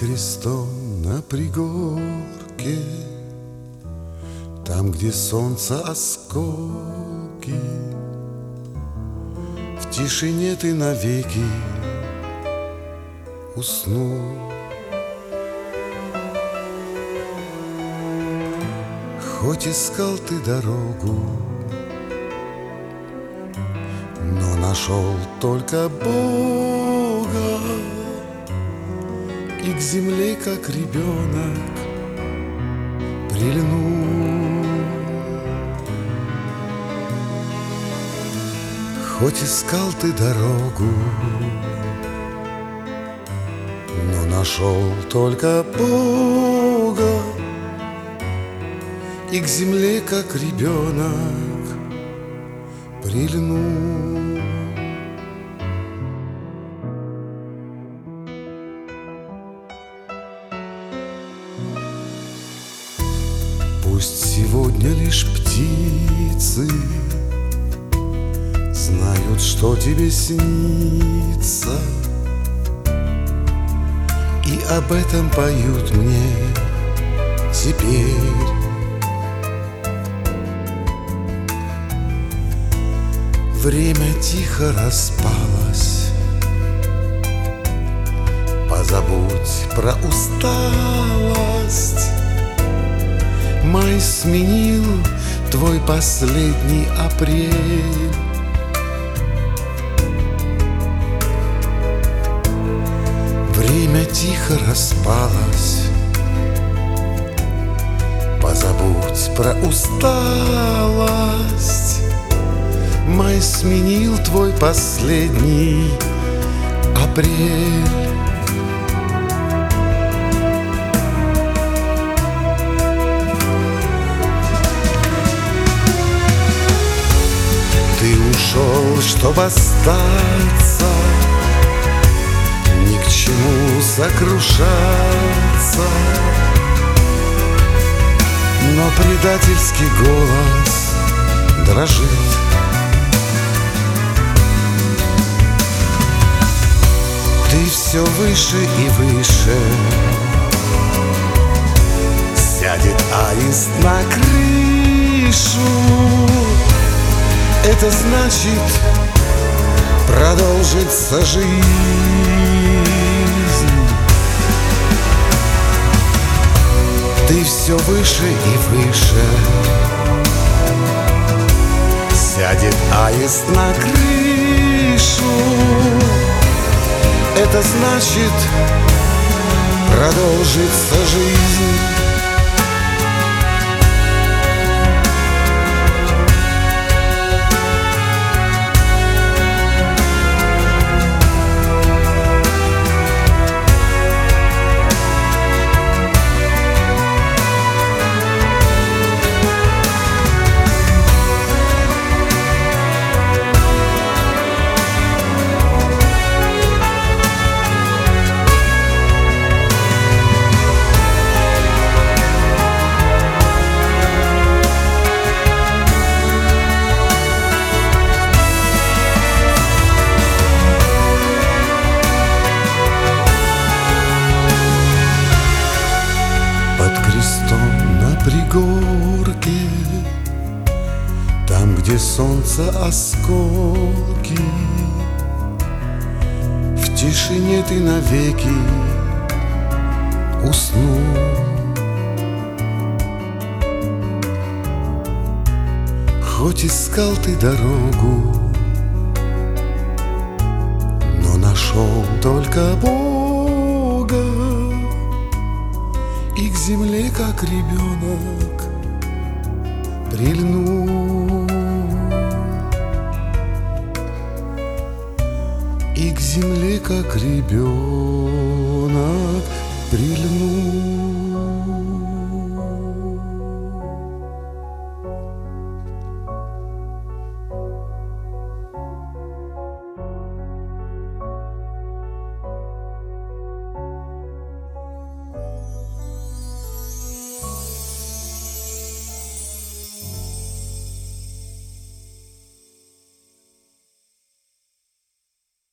крестом на пригорке Там, где солнце осколки. В тишине ты навеки уснул. Хоть искал ты дорогу Но нашел только Бога И к земле, как ребенок, прильнул Хоть искал ты дорогу Но нашел только Бога и к земле, как ребенок, прильнул. Пусть сегодня лишь птицы Знают, что тебе снится. И об этом поют мне теперь. Время тихо распалось. Позабудь про усталость Май сменил твой последний апрель. Время тихо распалось. Позабудь про усталость. Май сменил твой последний апрель чтобы остаться Ни к чему сокрушаться. Но предательский голос дрожит. Ты все выше и выше. Сядет аист на крышу Это значит продолжится жизнь. Ты все выше и выше. Сядет аист на крышу. Это значит продолжится жизнь Под крестом на пригорке Там, где солнце осколки. В тишине ты навеки уснул. Хоть искал ты дорогу Но нашел только Бога и к земле, как ребенок, прильнул И к земле, как ребенок, прильнул